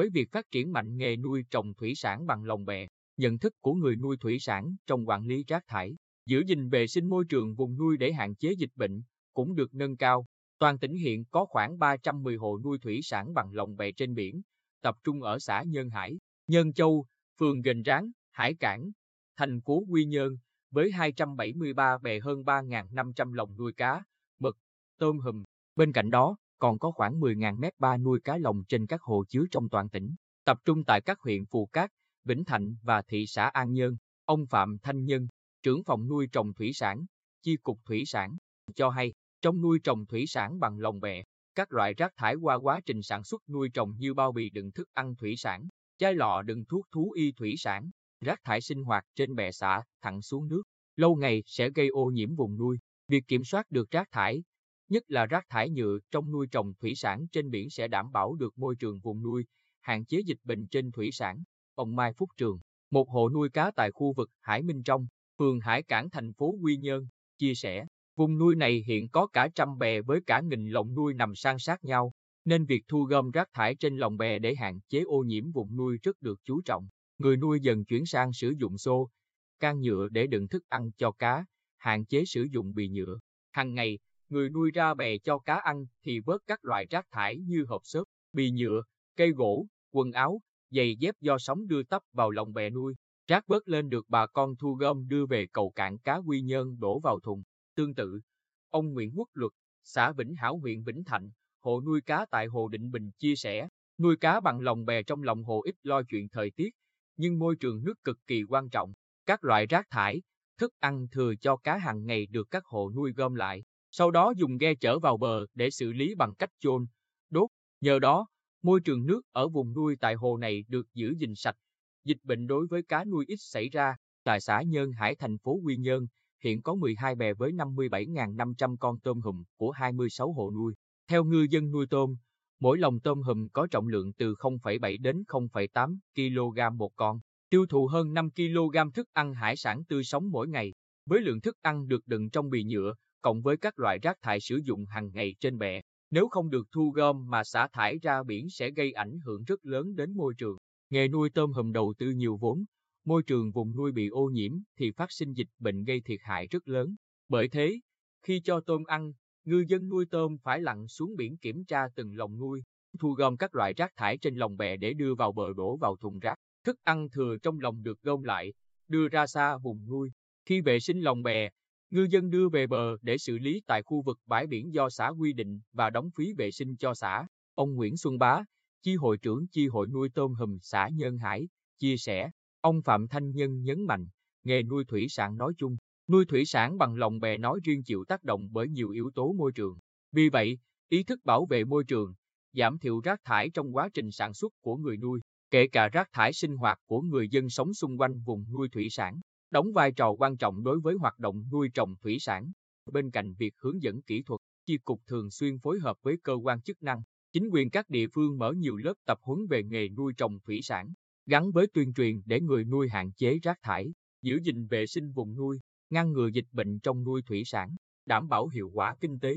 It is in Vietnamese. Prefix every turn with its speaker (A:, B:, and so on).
A: với việc phát triển mạnh nghề nuôi trồng thủy sản bằng lồng bè, nhận thức của người nuôi thủy sản trong quản lý rác thải, giữ gìn vệ sinh môi trường vùng nuôi để hạn chế dịch bệnh cũng được nâng cao. Toàn tỉnh hiện có khoảng 310 hộ nuôi thủy sản bằng lồng bè trên biển, tập trung ở xã Nhân Hải, Nhân Châu, phường Gành Ráng, Hải Cảng, thành phố Quy Nhơn, với 273 bè hơn 3.500 lồng nuôi cá, mực, tôm hùm. Bên cạnh đó, còn có khoảng 10.000 mét ba nuôi cá lồng trên các hồ chứa trong toàn tỉnh, tập trung tại các huyện Phù Cát, Vĩnh Thạnh và thị xã An Nhơn. Ông Phạm Thanh Nhân, trưởng phòng nuôi trồng thủy sản, chi cục thủy sản, cho hay, trong nuôi trồng thủy sản bằng lồng bè, các loại rác thải qua quá trình sản xuất nuôi trồng như bao bì đựng thức ăn thủy sản, chai lọ đựng thuốc thú y thủy sản, rác thải sinh hoạt trên bè xả thẳng xuống nước, lâu ngày sẽ gây ô nhiễm vùng nuôi. Việc kiểm soát được rác thải, nhất là rác thải nhựa trong nuôi trồng thủy sản trên biển sẽ đảm bảo được môi trường vùng nuôi, hạn chế dịch bệnh trên thủy sản. Ông Mai Phúc Trường, một hộ nuôi cá tại khu vực Hải Minh Trong, phường Hải Cảng thành phố Quy Nhơn, chia sẻ, vùng nuôi này hiện có cả trăm bè với cả nghìn lồng nuôi nằm san sát nhau, nên việc thu gom rác thải trên lồng bè để hạn chế ô nhiễm vùng nuôi rất được chú trọng. Người nuôi dần chuyển sang sử dụng xô, can nhựa để đựng thức ăn cho cá, hạn chế sử dụng bì nhựa. Hàng ngày, người nuôi ra bè cho cá ăn thì vớt các loại rác thải như hộp xốp, bì nhựa, cây gỗ, quần áo, giày dép do sóng đưa tấp vào lòng bè nuôi. Rác vớt lên được bà con thu gom đưa về cầu cảng cá Quy Nhơn đổ vào thùng. Tương tự, ông Nguyễn Quốc Luật, xã Vĩnh Hảo huyện Vĩnh Thạnh, hộ nuôi cá tại Hồ Định Bình chia sẻ, nuôi cá bằng lòng bè trong lòng hồ ít lo chuyện thời tiết, nhưng môi trường nước cực kỳ quan trọng. Các loại rác thải, thức ăn thừa cho cá hàng ngày được các hộ nuôi gom lại, sau đó dùng ghe chở vào bờ để xử lý bằng cách chôn, đốt. Nhờ đó, môi trường nước ở vùng nuôi tại hồ này được giữ gìn sạch. Dịch bệnh đối với cá nuôi ít xảy ra. Tại xã Nhơn Hải thành phố Quy Nhơn, hiện có 12 bè với 57.500 con tôm hùm của 26 hộ nuôi. Theo ngư dân nuôi tôm, mỗi lồng tôm hùm có trọng lượng từ 0,7 đến 0,8 kg một con, tiêu thụ hơn 5 kg thức ăn hải sản tươi sống mỗi ngày. Với lượng thức ăn được đựng trong bì nhựa, cộng với các loại rác thải sử dụng hàng ngày trên bè, nếu không được thu gom mà xả thải ra biển sẽ gây ảnh hưởng rất lớn đến môi trường. Nghề nuôi tôm hùm đầu tư nhiều vốn, môi trường vùng nuôi bị ô nhiễm thì phát sinh dịch bệnh gây thiệt hại rất lớn. Bởi thế, khi cho tôm ăn, ngư dân nuôi tôm phải lặn xuống biển kiểm tra từng lồng nuôi, thu gom các loại rác thải trên lồng bè để đưa vào bờ đổ vào thùng rác. Thức ăn thừa trong lồng được gom lại, đưa ra xa vùng nuôi. Khi vệ sinh lồng bè, ngư dân đưa về bờ để xử lý tại khu vực bãi biển do xã quy định và đóng phí vệ sinh cho xã. Ông Nguyễn Xuân Bá, chi hội trưởng chi hội nuôi tôm hùm xã Nhân Hải, chia sẻ, ông Phạm Thanh Nhân nhấn mạnh, nghề nuôi thủy sản nói chung, nuôi thủy sản bằng lồng bè nói riêng chịu tác động bởi nhiều yếu tố môi trường. Vì vậy, ý thức bảo vệ môi trường, giảm thiểu rác thải trong quá trình sản xuất của người nuôi, kể cả rác thải sinh hoạt của người dân sống xung quanh vùng nuôi thủy sản, đóng vai trò quan trọng đối với hoạt động nuôi trồng thủy sản. Bên cạnh việc hướng dẫn kỹ thuật, chi cục thường xuyên phối hợp với cơ quan chức năng, chính quyền các địa phương mở nhiều lớp tập huấn về nghề nuôi trồng thủy sản, gắn với tuyên truyền để người nuôi hạn chế rác thải, giữ gìn vệ sinh vùng nuôi, ngăn ngừa dịch bệnh trong nuôi thủy sản, đảm bảo hiệu quả kinh tế.